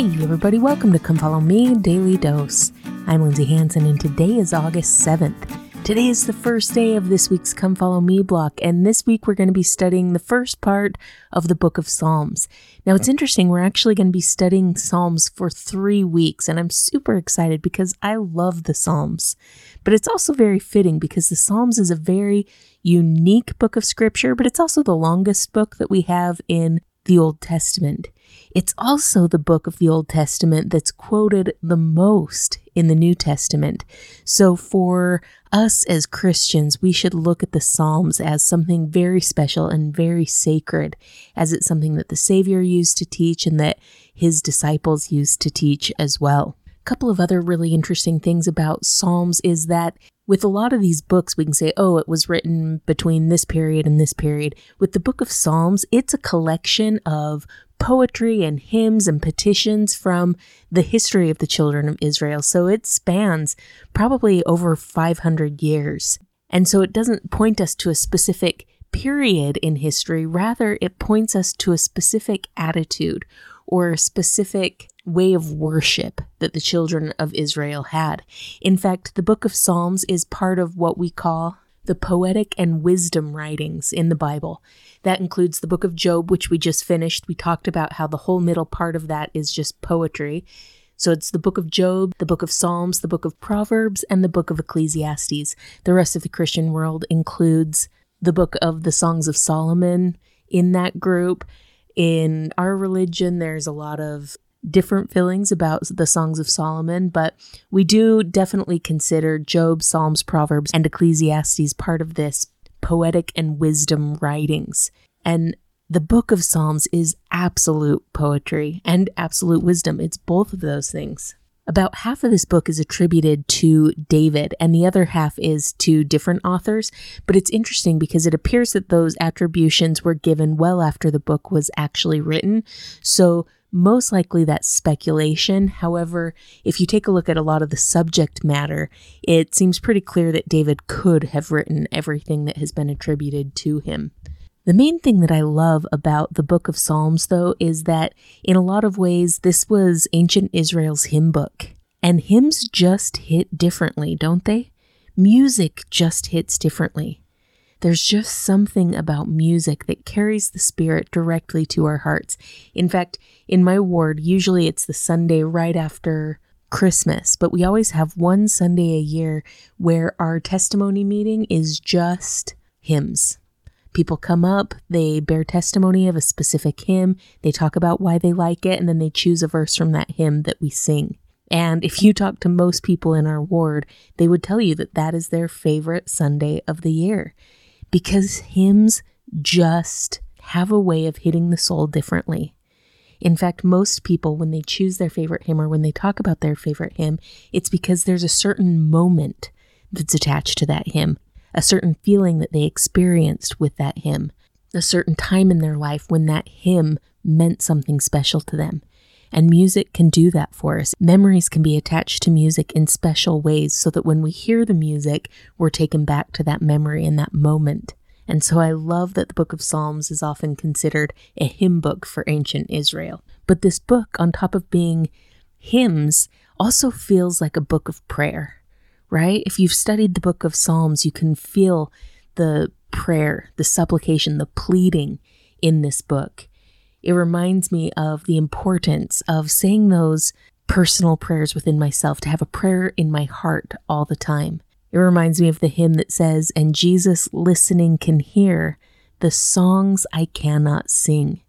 Hey, everybody, welcome to Come Follow Me Daily Dose. I'm Lindsay Hanson, and today is August 7th. Today is the first day of this week's Come Follow Me block, and this week we're going to be studying the first part of the book of Psalms. Now, it's interesting, we're actually going to be studying Psalms for three weeks, and I'm super excited because I love the Psalms. But it's also very fitting because the Psalms is a very unique book of scripture, but it's also the longest book that we have in the Old Testament. It's also the book of the Old Testament that's quoted the most in the New Testament. So, for us as Christians, we should look at the Psalms as something very special and very sacred, as it's something that the Savior used to teach and that his disciples used to teach as well. A couple of other really interesting things about Psalms is that with a lot of these books, we can say, oh, it was written between this period and this period. With the book of Psalms, it's a collection of poetry and hymns and petitions from the history of the children of Israel. So it spans probably over 500 years. And so it doesn't point us to a specific period in history, rather, it points us to a specific attitude or specific way of worship that the children of Israel had. In fact, the book of Psalms is part of what we call the poetic and wisdom writings in the Bible. That includes the book of Job, which we just finished. We talked about how the whole middle part of that is just poetry. So it's the book of Job, the book of Psalms, the book of Proverbs, and the book of Ecclesiastes. The rest of the Christian world includes the book of the Songs of Solomon in that group. In our religion, there's a lot of different feelings about the Songs of Solomon, but we do definitely consider Job, Psalms, Proverbs, and Ecclesiastes part of this poetic and wisdom writings. And the book of Psalms is absolute poetry and absolute wisdom. It's both of those things. About half of this book is attributed to David, and the other half is to different authors. But it's interesting because it appears that those attributions were given well after the book was actually written. So most likely that's speculation. However, if you take a look at a lot of the subject matter, it seems pretty clear that David could have written everything that has been attributed to him. The main thing that I love about the book of Psalms, though, is that in a lot of ways, this was ancient Israel's hymn book. And hymns just hit differently, don't they? Music just hits differently. There's just something about music that carries the spirit directly to our hearts. In fact, in my ward, usually it's the Sunday right after Christmas, but we always have one Sunday a year where our testimony meeting is just hymns. People come up, they bear testimony of a specific hymn, they talk about why they like it, and then they choose a verse from that hymn that we sing. And if you talk to most people in our ward, they would tell you that that is their favorite Sunday of the year because hymns just have a way of hitting the soul differently. In fact, most people, when they choose their favorite hymn or when they talk about their favorite hymn, it's because there's a certain moment that's attached to that hymn, a certain feeling that they experienced with that hymn, a certain time in their life when that hymn meant something special to them. And music can do that for us. Memories can be attached to music in special ways so that when we hear the music, we're taken back to that memory and that moment. And so I love that the book of Psalms is often considered a hymn book for ancient Israel. But this book, on top of being hymns, also feels like a book of prayer, right? If you've studied the book of Psalms, you can feel the prayer, the supplication, the pleading in this book it reminds me of the importance of saying those personal prayers within myself, to have a prayer in my heart all the time. It reminds me of the hymn that says, And Jesus listening can hear the songs I cannot sing.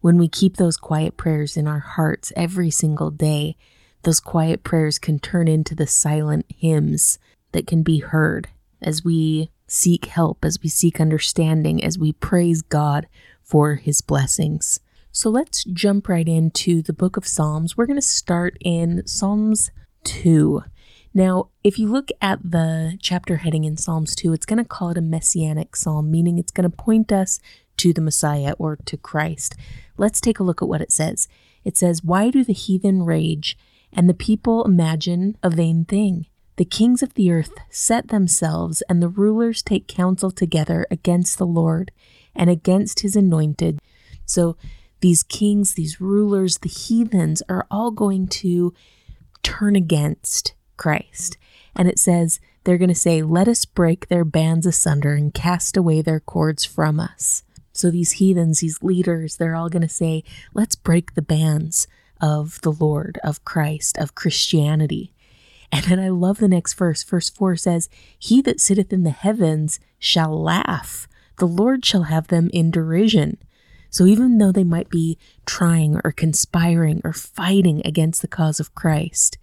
When we keep those quiet prayers in our hearts every single day, those quiet prayers can turn into the silent hymns that can be heard as we seek help, as we seek understanding, as we praise God for his blessings. So let's jump right into the book of Psalms. We're going to start in Psalms 2. Now, if you look at the chapter heading in Psalms 2, it's going to call it a messianic psalm, meaning it's going to point us to the Messiah or to Christ. Let's take a look at what it says. It says, Why do the heathen rage and the people imagine a vain thing? The kings of the earth set themselves, and the rulers take counsel together against the Lord and against his anointed. So, these kings, these rulers, the heathens are all going to turn against Christ. And it says, they're going to say, Let us break their bands asunder and cast away their cords from us. So these heathens, these leaders, they're all going to say, Let's break the bands of the Lord, of Christ, of Christianity. And then I love the next verse. Verse 4 says, He that sitteth in the heavens shall laugh, the Lord shall have them in derision. So even though they might be trying or conspiring or fighting against the cause of Christ,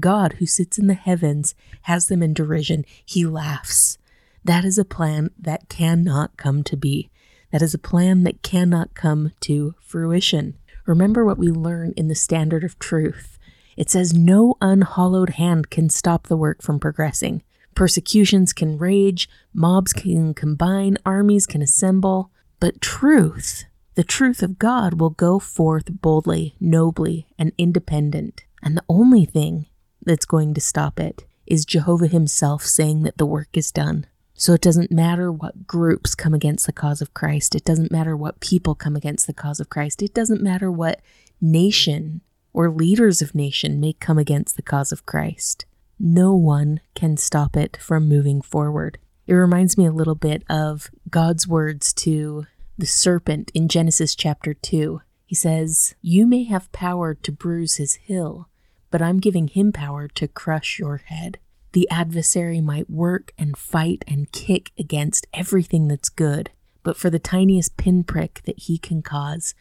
God, who sits in the heavens, has them in derision. He laughs. That is a plan that cannot come to be. That is a plan that cannot come to fruition. Remember what we learn in the standard of truth. It says, No unhallowed hand can stop the work from progressing. Persecutions can rage, mobs can combine, armies can assemble, but truth, the truth of God, will go forth boldly, nobly, and independent. And the only thing that's going to stop it is Jehovah Himself saying that the work is done. So it doesn't matter what groups come against the cause of Christ. It doesn't matter what people come against the cause of Christ. It doesn't matter what nation or leaders of nation may come against the cause of Christ. No one can stop it from moving forward. It reminds me a little bit of God's words to the serpent in Genesis chapter 2. He says, You may have power to bruise his heel, but I'm giving him power to crush your head. The adversary might work and fight and kick against everything that's good, but for the tiniest pinprick that he can cause,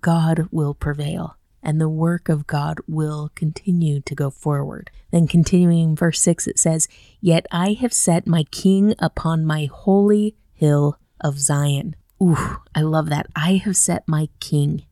God will prevail and the work of God will continue to go forward. Then, continuing in verse 6, it says, Yet I have set my king upon my holy hill of Zion. Ooh, I love that. I have set my king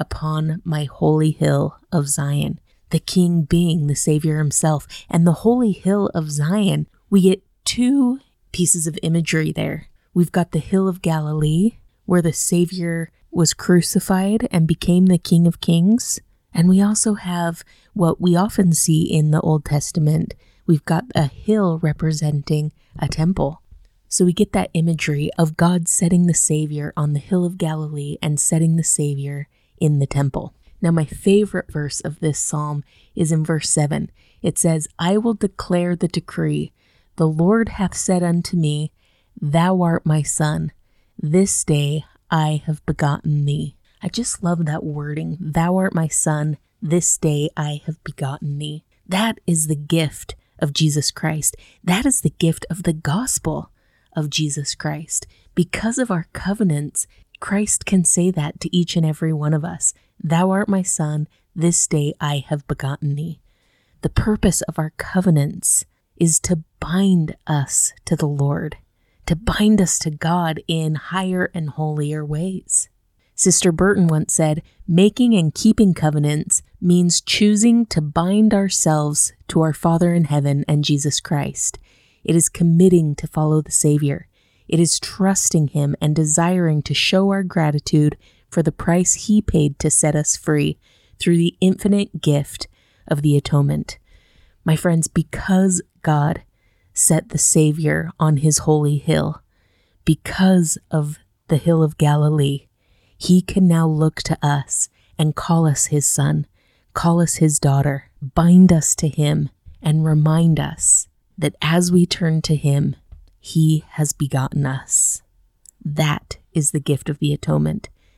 upon my holy hill of Zion the king being the Savior himself, and the holy hill of Zion, we get two pieces of imagery there. We've got the hill of Galilee, where the Savior was crucified and became the King of Kings. And we also have what we often see in the Old Testament. We've got a hill representing a temple. So we get that imagery of God setting the Savior on the hill of Galilee and setting the Savior in the temple. Now, my favorite verse of this psalm is in verse 7. It says, I will declare the decree. The Lord hath said unto me, Thou art my son. This day I have begotten thee. I just love that wording. Thou art my son. This day I have begotten thee. That is the gift of Jesus Christ. That is the gift of the gospel of Jesus Christ. Because of our covenants, Christ can say that to each and every one of us. Thou art my son, this day I have begotten thee. The purpose of our covenants is to bind us to the Lord, to bind us to God in higher and holier ways. Sister Burton once said, Making and keeping covenants means choosing to bind ourselves to our Father in heaven and Jesus Christ. It is committing to follow the Savior. It is trusting Him and desiring to show our gratitude for the price he paid to set us free through the infinite gift of the atonement. My friends, because God set the Savior on his holy hill, because of the hill of Galilee, he can now look to us and call us his son, call us his daughter, bind us to him, and remind us that as we turn to him, he has begotten us. That is the gift of the atonement.